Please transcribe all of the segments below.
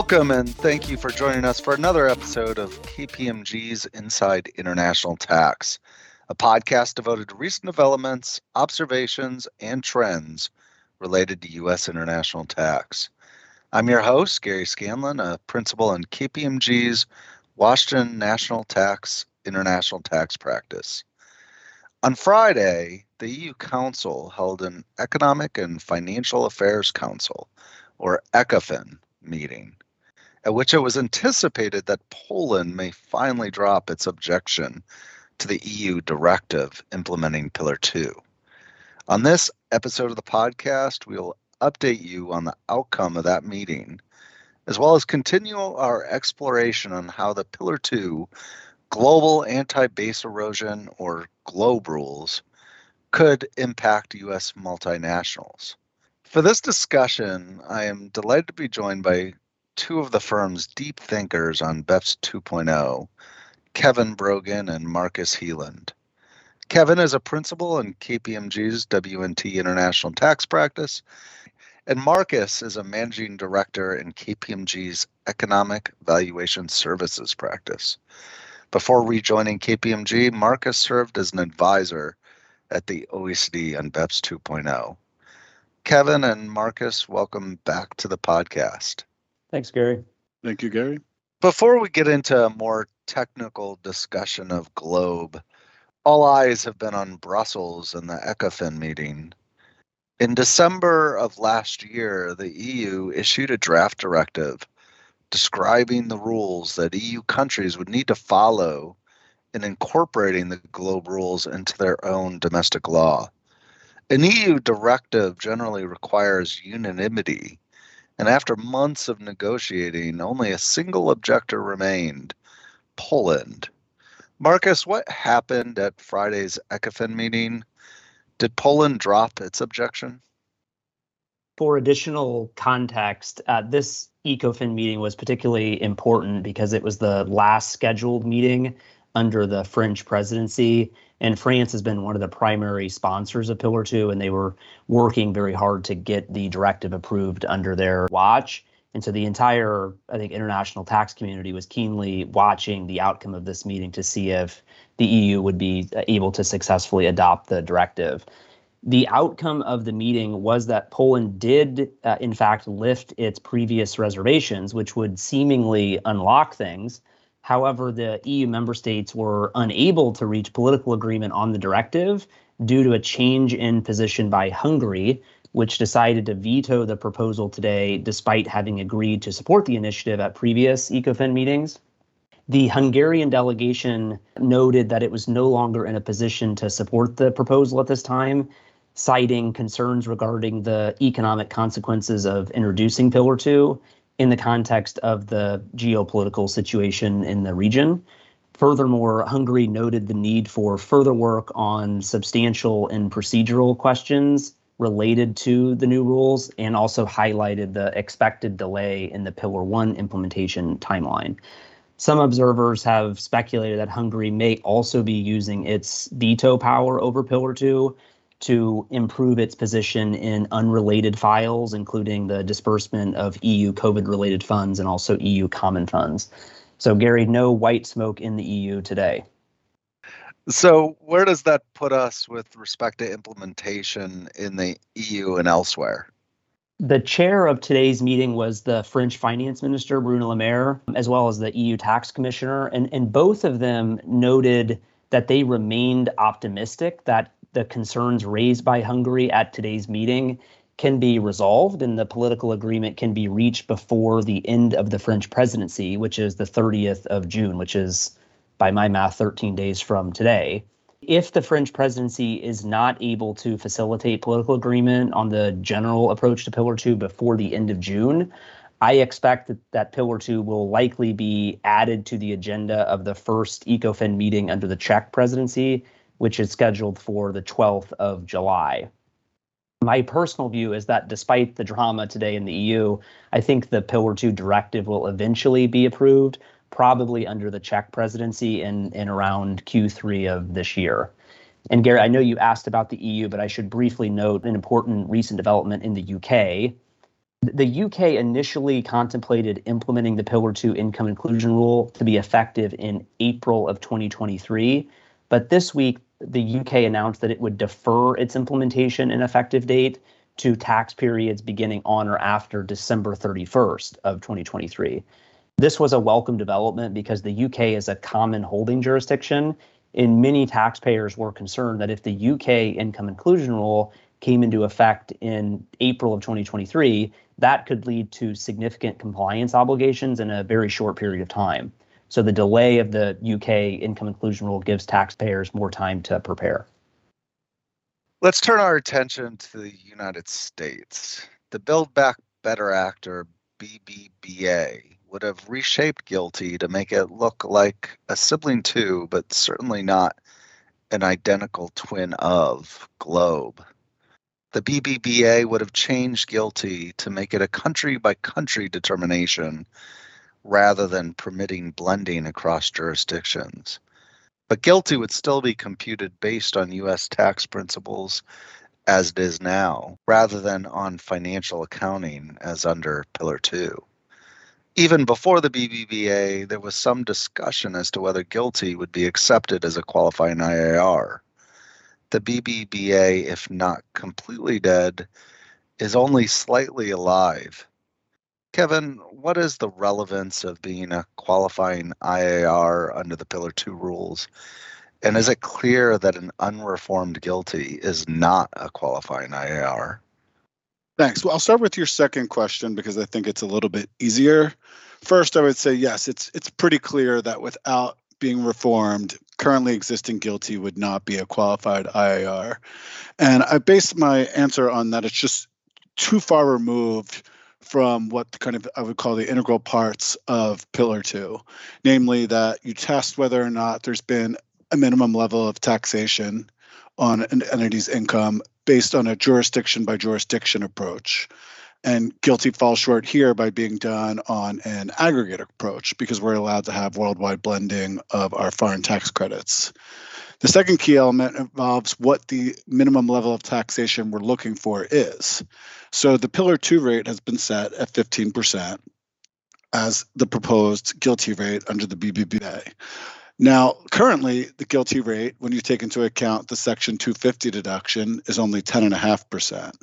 Welcome and thank you for joining us for another episode of KPMG's Inside International Tax, a podcast devoted to recent developments, observations, and trends related to U.S. international tax. I'm your host, Gary Scanlon, a principal in KPMG's Washington National Tax International Tax Practice. On Friday, the EU Council held an Economic and Financial Affairs Council, or ECOFIN, meeting, at which it was anticipated that Poland may finally drop its objection to the EU directive implementing Pillar 2. On this episode of the podcast, we will update you on the outcome of that meeting, as well as continue our exploration on how the Pillar 2 global anti base erosion or GloBE rules could impact U.S. multinationals. For this discussion, I am delighted to be joined by two of the firm's deep thinkers on BEPS 2.0, Kevin Brogan and Marcus Heeland. Kevin is a principal in KPMG's WNT International Tax Practice, and Marcus is a managing director in KPMG's Economic Valuation Services Practice. Before rejoining KPMG, Marcus served as an advisor at the OECD on BEPS 2.0. Kevin and Marcus, welcome back to the podcast. Thanks, Gary. Thank you, Gary. Before we get into a more technical discussion of GloBE, all eyes have been on Brussels and the ECOFIN meeting. In December of last year, the EU issued a draft directive describing the rules that EU countries would need to follow in incorporating the GloBE rules into their own domestic law. An EU directive generally requires unanimity, and after months of negotiating, only a single objector remained Poland. Marcus, what happened at Friday's ECOFIN meeting? Did Poland drop its objection? For additional context, uh, this ECOFIN meeting was particularly important because it was the last scheduled meeting under the French presidency. And France has been one of the primary sponsors of Pillar 2, and they were working very hard to get the directive approved under their watch. And so the entire, I think, international tax community was keenly watching the outcome of this meeting to see if the EU would be able to successfully adopt the directive. The outcome of the meeting was that Poland did, uh, in fact, lift its previous reservations, which would seemingly unlock things. However, the EU member states were unable to reach political agreement on the directive due to a change in position by Hungary, which decided to veto the proposal today despite having agreed to support the initiative at previous ECOFIN meetings. The Hungarian delegation noted that it was no longer in a position to support the proposal at this time, citing concerns regarding the economic consequences of introducing Pillar 2 in the context of the geopolitical situation in the region. Furthermore, Hungary noted the need for further work on substantial and procedural questions related to the new rules and also highlighted the expected delay in the Pillar 1 implementation timeline. Some observers have speculated that Hungary may also be using its veto power over Pillar 2 to improve its position in unrelated files, including the disbursement of EU COVID related funds and also EU common funds. So, Gary, no white smoke in the EU today. So, where does that put us with respect to implementation in the EU and elsewhere? The chair of today's meeting was the French finance minister, Bruno Le Maire, as well as the EU tax commissioner. And, and both of them noted that they remained optimistic that the concerns raised by Hungary at today's meeting can be resolved and the political agreement can be reached before the end of the French presidency, which is the 30th of June, which is, by my math, 13 days from today. If the French presidency is not able to facilitate political agreement on the general approach to Pillar 2 before the end of June, I expect that, that Pillar 2 will likely be added to the agenda of the first ECOFIN meeting under the Czech presidency which is scheduled for the 12th of July. My personal view is that despite the drama today in the EU, I think the Pillar 2 directive will eventually be approved, probably under the Czech presidency in, in around Q3 of this year. And Gary, I know you asked about the EU, but I should briefly note an important recent development in the UK. The UK initially contemplated implementing the Pillar 2 income inclusion rule to be effective in April of 2023. But this week, the UK announced that it would defer its implementation and effective date to tax periods beginning on or after December 31st of 2023. This was a welcome development because the UK is a common holding jurisdiction, and many taxpayers were concerned that if the UK income inclusion rule came into effect in April of 2023, that could lead to significant compliance obligations in a very short period of time. So the delay of the UK income inclusion rule gives taxpayers more time to prepare. Let's turn our attention to the United States. The Build Back Better Act, or BBBA, would have reshaped GILTI to make it look like a sibling to, but certainly not an identical twin of, GLOBE. The BBBA would have changed GILTI to make it a country by country determination rather than permitting blending across jurisdictions. But GILTI would still be computed based on US tax principles as it is now, rather than on financial accounting as under Pillar 2. Even before the BBBA, there was some discussion as to whether GILTI would be accepted as a qualifying IIR. The BBBA, if not completely dead, is only slightly alive Kevin, what is the relevance of being a qualifying IIR under the Pillar 2 rules? And is it clear that an unreformed GILTI is not a qualifying IIR? Thanks. Well, I'll start with your second question because I think it's a little bit easier. First, I would say yes, it's it's pretty clear that without being reformed, currently existing GILTI would not be a qualified IIR. And I base my answer on that it's just too far removed from what kind of I would call the integral parts of Pillar 2, namely that you test whether or not there's been a minimum level of taxation on an entity's income based on a jurisdiction by jurisdiction approach. And GILTI falls short here by being done on an aggregate approach because we're allowed to have worldwide blending of our foreign tax credits. The second key element involves what the minimum level of taxation we're looking for is. So the Pillar 2 rate has been set at 15% as the proposed GILTI rate under the BBBA. Now, currently, the GILTI rate, when you take into account the Section 250 deduction, is only 10.5%.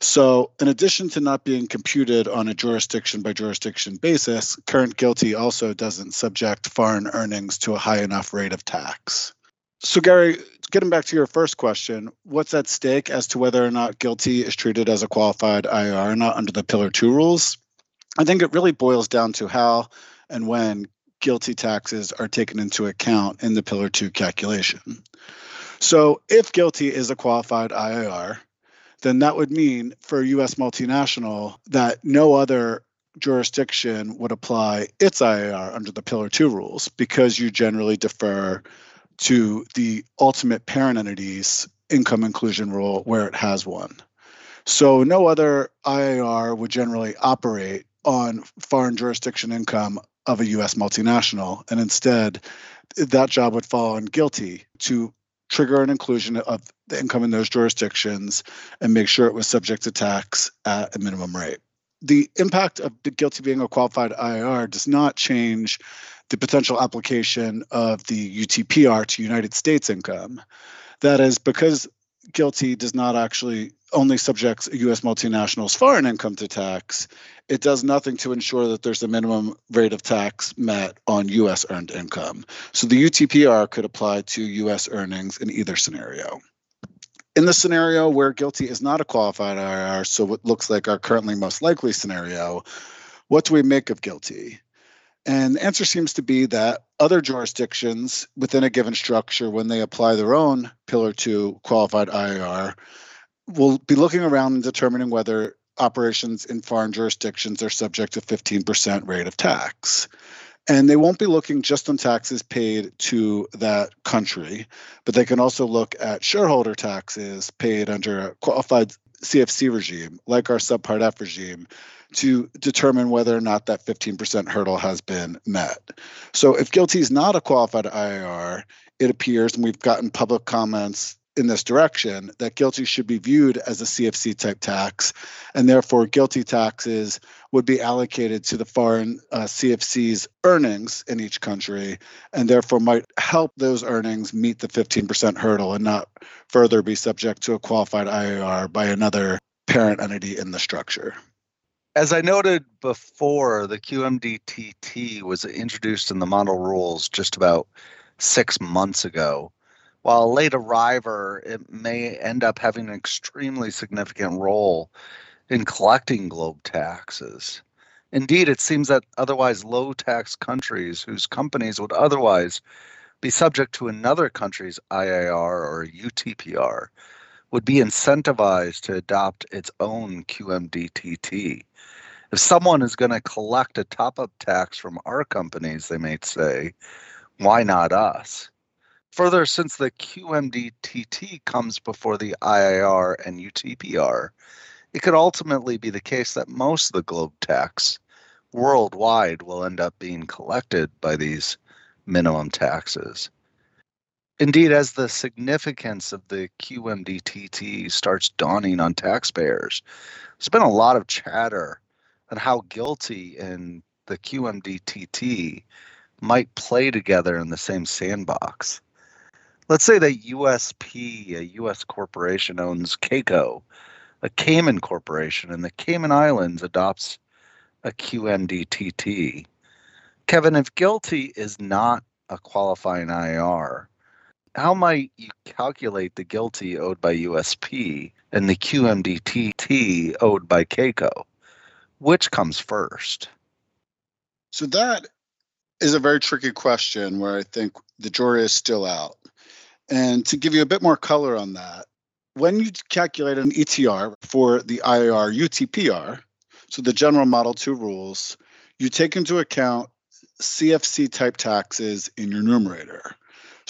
So, in addition to not being computed on a jurisdiction by jurisdiction basis, current GILTI also doesn't subject foreign earnings to a high enough rate of tax. So, Gary, getting back to your first question, what's at stake as to whether or not GILTI is treated as a qualified IR not under the Pillar 2 rules? I think it really boils down to how and when GILTI taxes are taken into account in the Pillar 2 calculation. So, if GILTI is a qualified IIR, then that would mean for a US multinational that no other jurisdiction would apply its IIR under the Pillar 2 rules because you generally defer to the ultimate parent entity's income inclusion rule where it has one. So no other IIR would generally operate on foreign jurisdiction income of a US multinational. And instead, that job would fall on GILTI to trigger an inclusion of the income in those jurisdictions and make sure it was subject to tax at a minimum rate. The impact of the GILTI being a qualified IR does not change the potential application of the UTPR to United States income. That is because GILTI does not actually only subjects U.S. multinationals' foreign income to tax, it does nothing to ensure that there's a minimum rate of tax met on U.S. earned income. So the UTPR could apply to U.S. earnings in either scenario. In the scenario where GILTI is not a qualified IR, so what looks like our currently most likely scenario, what do we make of GILTI? And the answer seems to be that other jurisdictions within a given structure, when they apply their own Pillar 2 qualified IIR, will be looking around and determining whether operations in foreign jurisdictions are subject to 15% rate of tax. And they won't be looking just on taxes paid to that country, but they can also look at shareholder taxes paid under a qualified CFC regime, like our Subpart F regime, to determine whether or not that 15% hurdle has been met. So if GILTI is not a qualified IIR, it appears, and we've gotten public comments in this direction that GILTI should be viewed as a CFC type tax, and therefore GILTI taxes would be allocated to the foreign uh, CFC's earnings in each country, and therefore might help those earnings meet the 15% hurdle and not further be subject to a qualified IIR by another parent entity in the structure. As I noted before, the QMDTT was introduced in the model rules just about six months ago. While a late arriver, it may end up having an extremely significant role in collecting GloBE taxes. Indeed, it seems that otherwise low tax countries whose companies would otherwise be subject to another country's IIR or UTPR would be incentivized to adopt its own QMDTT. If someone is going to collect a top up tax from our companies, they may say, why not us? Further, since the QMDTT comes before the IIR and UTPR, it could ultimately be the case that most of the GloBE tax worldwide will end up being collected by these minimum taxes. Indeed, as the significance of the QMDTT starts dawning on taxpayers, there's been a lot of chatter on how GILTI and the QMDTT might play together in the same sandbox. Let's say that USP, a US corporation, owns CayCo, a Cayman corporation, and the Cayman Islands adopts a QMDTT. Kevin, if GILTI is not a qualifying IR, how might you calculate the GILTI owed by USP and the QMDTT owed by CayCo? Which comes first? So that is a very tricky question where I think the jury is still out. And to give you a bit more color on that, when you calculate an ETR for the IIR UTPR, so the general Model 2 rules, you take into account CFC type taxes in your numerator.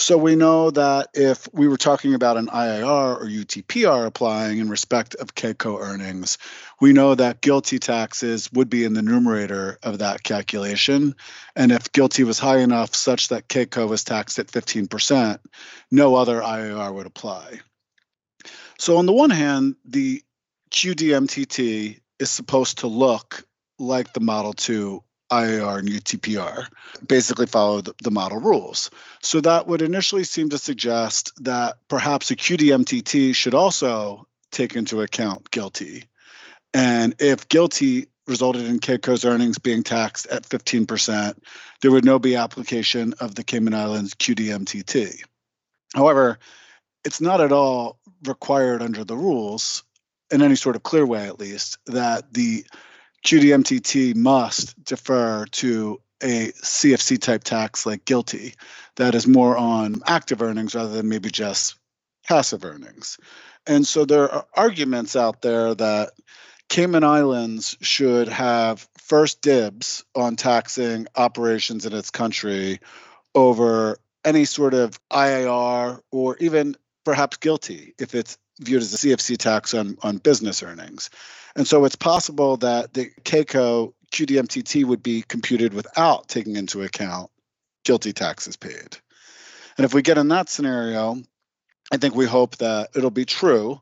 So we know that if we were talking about an IIR or UTPR applying in respect of CayCo earnings, we know that GILTI taxes would be in the numerator of that calculation. And if GILTI was high enough such that CayCo was taxed at 15%, no other IIR would apply. So on the one hand, the QDMTT is supposed to look like the Model 2 IIR and UTPR basically follow the, the, model rules. So that would initially seem to suggest that perhaps a QDMTT should also take into account GILTI. And if GILTI resulted in CayCo's earnings being taxed at 15%, there would no be application of the Cayman Islands QDMTT. However, it's not at all required under the rules, in any sort of clear way at least, that the QDMTT must defer to a CFC type tax like GILTI that is more on active earnings rather than maybe just passive earnings. And so there are arguments out there that Cayman Islands should have first dibs on taxing operations in its country over any sort of IIR or even perhaps GILTI if it's viewed as a CFC tax on, on business earnings. And so it's possible that the CayCo QDMTT would be computed without taking into account GILTI taxes paid. And if we get in that scenario, I think we hope that it'll be true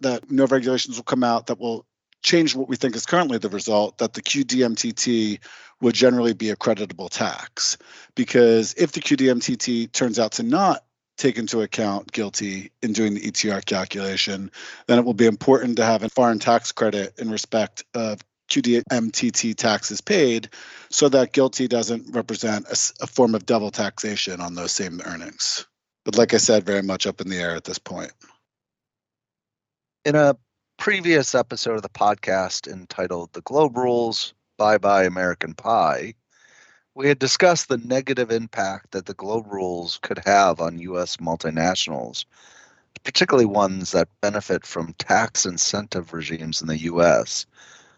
that no regulations will come out that will change what we think is currently the result that the QDMTT would generally be a creditable tax. Because if the QDMTT turns out to not take into account GILTI in doing the ETR calculation, then it will be important to have a foreign tax credit in respect of QDMTT taxes paid so that GILTI doesn't represent a, a, form of double taxation on those same earnings. But like I said, very much up in the air at this point. In a previous episode of the podcast entitled The Globe Rules Bye Bye American Pie, we had discussed the negative impact that the GloBE rules could have on U.S. multinationals, particularly ones that benefit from tax incentive regimes in the U.S.,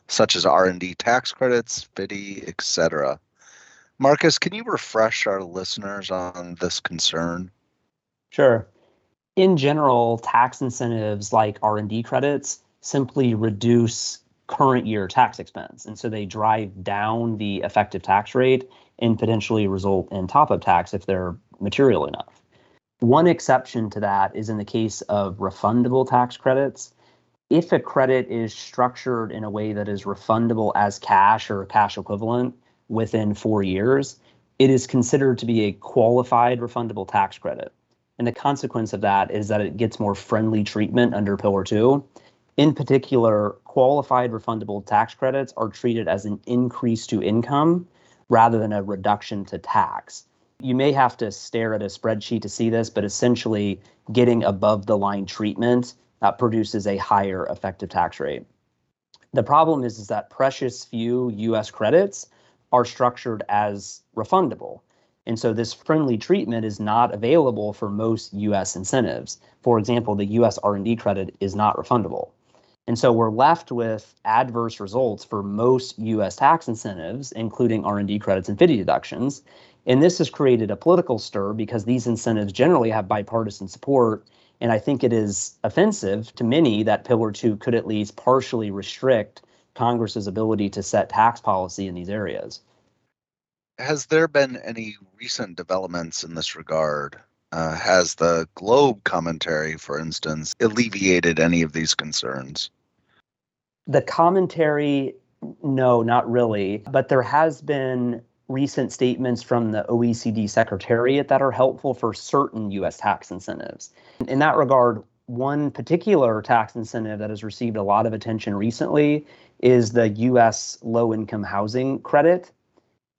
such as R&D tax credits, FDII, etc. Marcus, can you refresh our listeners on this concern? Sure. In general, tax incentives like R&D credits simply reduce current year tax expense. And so they drive down the effective tax rate and potentially result in top up tax if they're material enough. One exception to that is in the case of refundable tax credits. If a credit is structured in a way that is refundable as cash or cash equivalent within four years, it is considered to be a qualified refundable tax credit. And the consequence of that is that it gets more friendly treatment under Pillar 2. In particular, qualified refundable tax credits are treated as an increase to income rather than a reduction to tax you may have to stare at a spreadsheet to see this, but essentially getting above the line treatment uh, produces a higher effective tax rate. The problem is, is that precious few US credits are structured as refundable. And so this friendly treatment is not available for most US incentives. For example, the US R&D credit is not refundable. And so we're left with adverse results for most US tax incentives, including R&D credits and FDII deductions. And this has created a political stir because these incentives generally have bipartisan support. And I think it is offensive to many that Pillar 2 could at least partially restrict Congress's ability to set tax policy in these areas. Has there been any recent developments in this regard? Uh, has the GloBE commentary, for instance, alleviated any of these concerns? The commentary, no, not really. But there has been recent statements from the OECD Secretariat that are helpful for certain US tax incentives. In that regard, one particular tax incentive that has received a lot of attention recently is the US low income housing credit.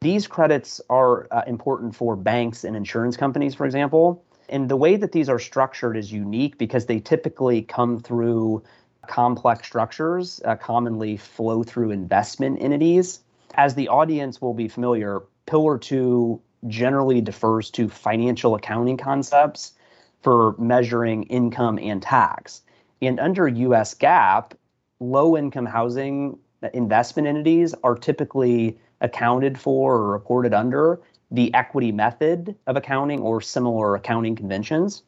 These credits are uh, important for banks and insurance companies, for example. And the way that these are structured is unique because they typically come through complex structures, uh, commonly flow through investment entities as the audience will be familiar, Pillar 2 generally defers to financial accounting concepts for measuring income and tax. And under US GAAP, low income housing investment entities are typically accounted for or reported under the equity method of accounting or similar accounting conventions.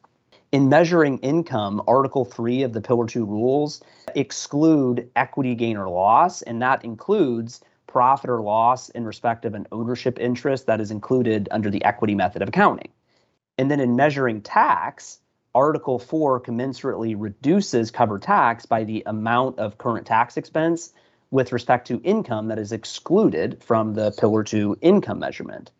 In measuring income, Article 3 of the Pillar 2 rules exclude equity gain or loss, and that includes profit or loss in respect of an ownership interest that is included under the equity method of accounting. And then in measuring tax, Article 4 commensurately reduces covered tax by the amount of current tax expense with respect to income that is excluded from the Pillar 2 income measurement.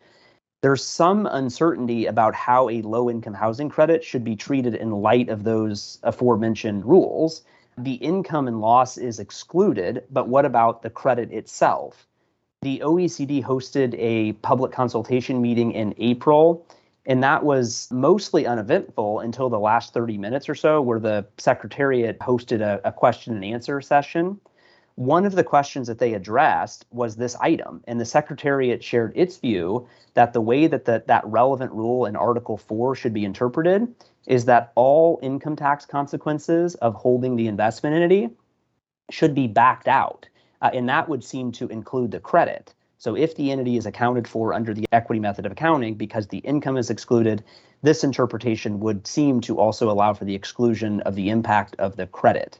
There's some uncertainty about how a low income housing credit should be treated in light of those aforementioned rules the income and loss is excluded, but what about the credit itself? The OECD hosted a public consultation meeting in April, and that was mostly uneventful until the last 30 minutes or so, where the Secretariat hosted a, a question and answer session. One of the questions that they addressed was this item, and the Secretariat shared its view that the way that the, that relevant rule in Article 4 should be interpreted is that all income tax consequences of holding the investment entity should be backed out. Uh, and that would seem to include the credit. So if the entity is accounted for under the equity method of accounting because the income is excluded, this interpretation would seem to also allow for the exclusion of the impact of the credit.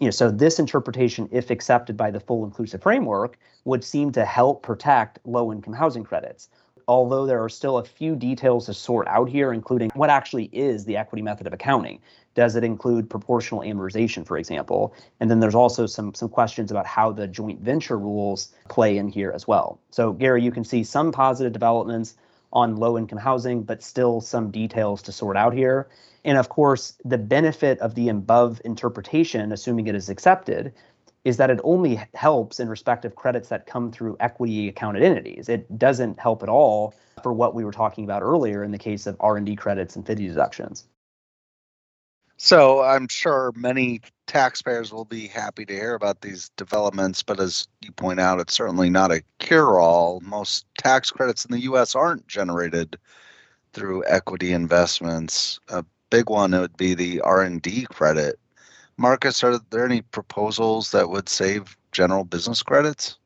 You know, so this interpretation, if accepted by the full inclusive framework, would seem to help protect low income housing credits although there are still a few details to sort out here, including what actually is the equity method of accounting. Does it include proportional amortization, for example? And then there's also some, some questions about how the joint venture rules play in here as well. So, Gary, you can see some positive developments on low income housing, but still some details to sort out here. And of course, the benefit of the above interpretation, assuming it is accepted, is that it only helps in respect of credits that come through equity accounted entities. It doesn't help at all for what we were talking about earlier in the case of R&D credits and FDII deductions. So I'm sure many taxpayers will be happy to hear about these developments, but as you point out, it's certainly not a cure-all. Most tax credits in the U.S. aren't generated through equity investments. A big one would be the R&D credit Marcus, are there any proposals that would save general business credits?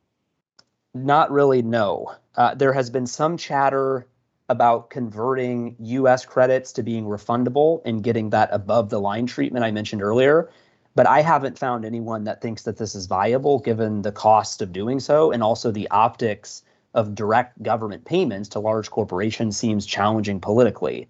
Not really, no. Uh, there has been some chatter about converting US credits to being refundable and getting that above the line treatment I mentioned earlier. But I haven't found anyone that thinks that this is viable given the cost of doing so and also the optics of direct government payments to large corporations seems challenging politically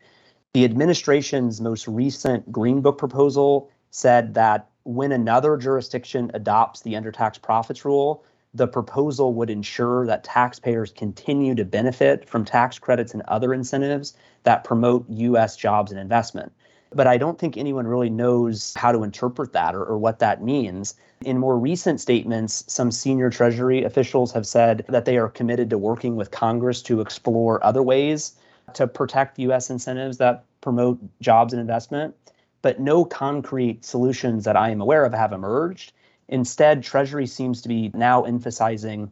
The administration's most recent Green Book proposal said that when another jurisdiction adopts the undertax profits rule, the proposal would ensure that taxpayers continue to benefit from tax credits and other incentives that promote U.S. jobs and investment. But I don't think anyone really knows how to interpret that or, or, what that means. In more recent statements, some senior Treasury officials have said that they are committed to working with Congress to explore other ways to protect U.S. incentives that promote jobs and investment. But no concrete solutions that I am aware of have emerged. Instead, Treasury seems to be now emphasizing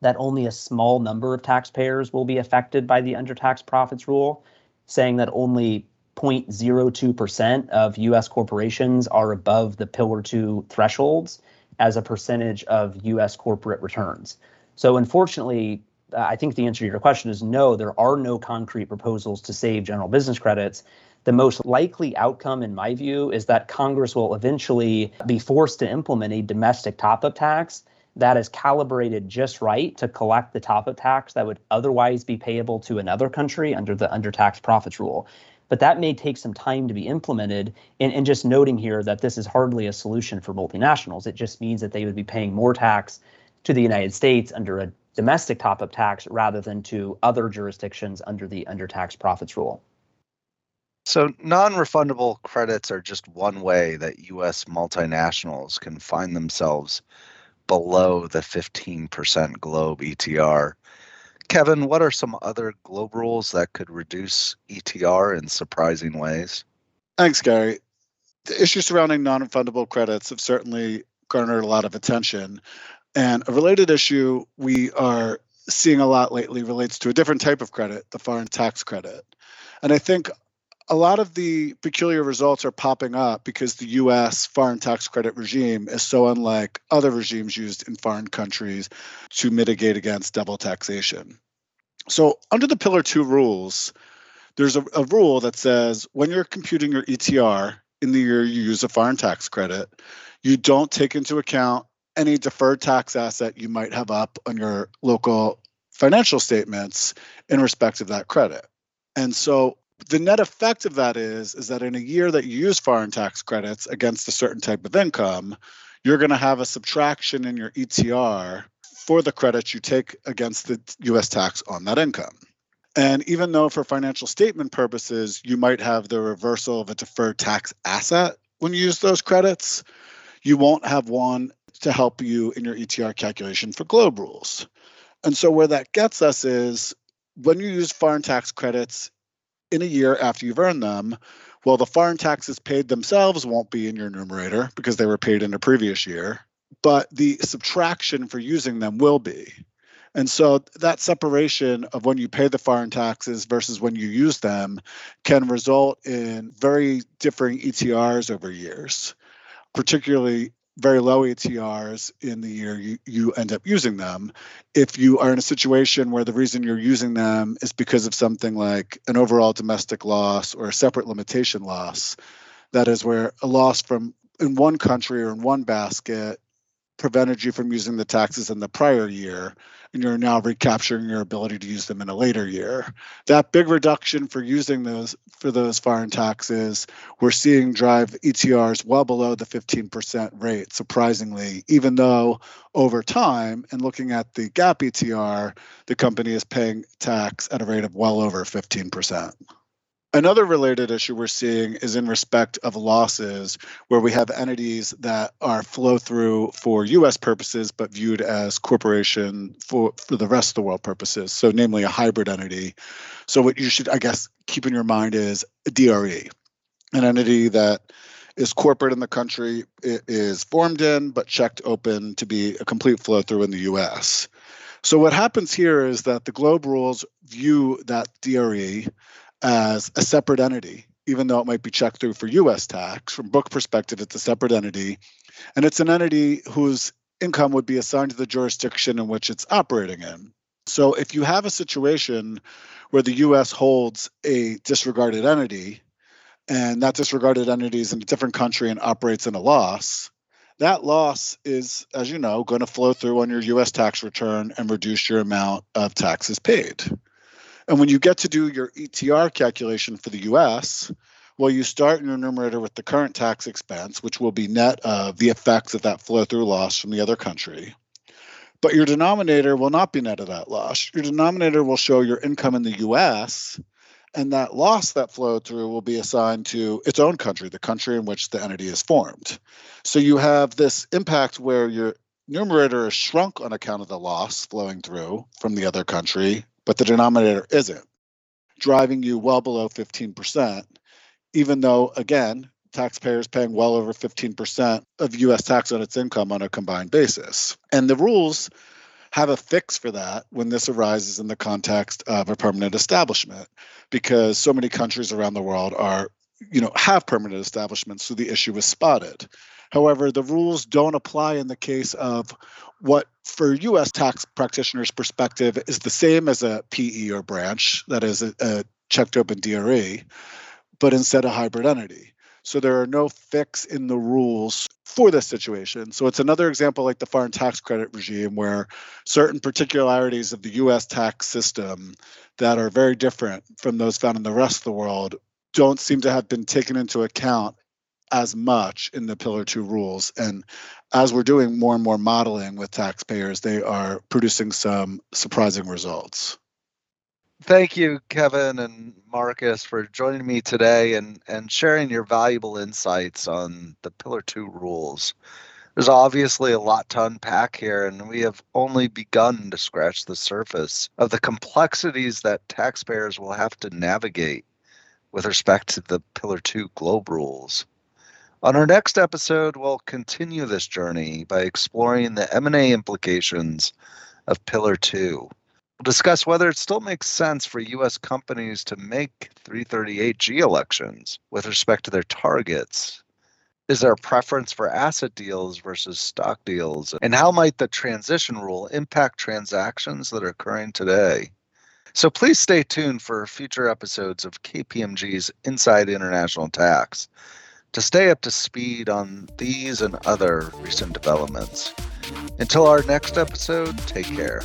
that only a small number of taxpayers will be affected by the undertax profits rule, saying that only 0.02% of US corporations are above the Pillar 2 thresholds as a percentage of US corporate returns. So, unfortunately, I think the answer to your question is no, there are no concrete proposals to save general business credits. The most likely outcome, in my view, is that Congress will eventually be forced to implement a domestic top up tax that is calibrated just right to collect the top up tax that would otherwise be payable to another country under the undertax profits rule but that may take some time to be implemented. And, and just noting here that this is hardly a solution for multinationals. It just means that they would be paying more tax to the United States under a domestic top up tax rather than to other jurisdictions under the undertax profits rule. So, non refundable credits are just one way that U.S. multinationals can find themselves below the 15% GloBE ETR Kevin, what are some other GloBE rules that could reduce ETR in surprising ways? Thanks, Gary. The issues surrounding non refundable credits have certainly garnered a lot of attention. And a related issue we are seeing a lot lately relates to a different type of credit, the foreign tax credit. And I think a lot of the peculiar results are popping up because the US foreign tax credit regime is so unlike other regimes used in foreign countries to mitigate against double taxation. So, under the Pillar 2 rules, there's a, a rule that says when you're computing your ETR in the year you use a foreign tax credit, you don't take into account any deferred tax asset you might have up on your local financial statements in respect of that credit. And so the net effect of that is is that in a year that you use foreign tax credits against a certain type of income, you're going to have a subtraction in your ETR for the credits you take against the US tax on that income. And even though for financial statement purposes, you might have the reversal of a deferred tax asset when you use those credits, you won't have one to help you in your ETR calculation for GloBE rules. And so where that gets us is when you use foreign tax credits in a year after you've earned them, well, the foreign taxes paid themselves won't be in your numerator because they were paid in a previous year, but the subtraction for using them will be. And so that separation of when you pay the foreign taxes versus when you use them can result in very differing ETRs over years, particularly very low ETRs in the year you, you end up using them. If you are in a situation where the reason you're using them is because of something like an overall domestic loss or a separate limitation loss, that is where a loss from in one country or in one basket prevented you from using the taxes in the prior year and you're now recapturing your ability to use them in a later year. That big reduction for using those for those foreign taxes, we're seeing drive ETRs well below the 15% rate, surprisingly, even though over time, and looking at the GAAP ETR, the company is paying tax at a rate of well over 15%. Another related issue we're seeing is in respect of losses, where we have entities that are flow through for US purposes, but viewed as corporation for, for the rest of the world purposes. So, namely, a hybrid entity. So, what you should, I guess, keep in your mind is DRE, an entity that is corporate in the country, it is formed in, but checked open to be a complete flow through in the US. So, what happens here is that the GloBE rules view that DRE as a separate entity, even though it might be checked through for US tax. From book perspective, it's a separate entity. And it's an entity whose income would be assigned to the jurisdiction in which it's operating in. So if you have a situation where the US holds a disregarded entity, and that disregarded entity is in a different country and operates in a loss, that loss is, as you know, going to flow through on your US tax return and reduce your amount of taxes paid. And when you get to do your ETR calculation for the US, well, you start in your numerator with the current tax expense, which will be net of the effects of that flow through loss from the other country. But your denominator will not be net of that loss. Your denominator will show your income in the US, and that loss that flowed through will be assigned to its own country, the country in which the entity is formed. So you have this impact where your numerator is shrunk on account of the loss flowing through from the other country, but the denominator isn't, driving you well below 15%, even though, again, taxpayers paying well over 15% of US tax on its income on a combined basis. And the rules have a fix for that when this arises in the context of a permanent establishment because so many countries around the world are you know have permanent establishments so the issue is spotted however the rules don't apply in the case of what for us tax practitioners perspective is the same as a pe or branch that is a, a checked open dre but instead a hybrid entity so there are no fix in the rules for this situation. So it's another example like the foreign tax credit regime where certain particularities of the US tax system that are very different from those found in the rest of the world don't seem to have been taken into account as much in the pillar 2 rules and as we're doing more and more modeling with taxpayers they are producing some surprising results thank you, Kevin and Marcus, for joining me today and, and sharing your valuable insights on the Pillar 2 rules. There's obviously a lot to unpack here, and we have only begun to scratch the surface of the complexities that taxpayers will have to navigate with respect to the Pillar 2 GloBE rules. On our next episode, we'll continue this journey by exploring the M&A implications of Pillar 2 We'll discuss whether it still makes sense for U.S. companies to make 338G elections with respect to their targets. Is there a preference for asset deals versus stock deals? And how might the transition rule impact transactions that are occurring today? So please stay tuned for future episodes of KPMG's Inside International Tax to stay up to speed on these and other recent developments. Until our next episode, take care.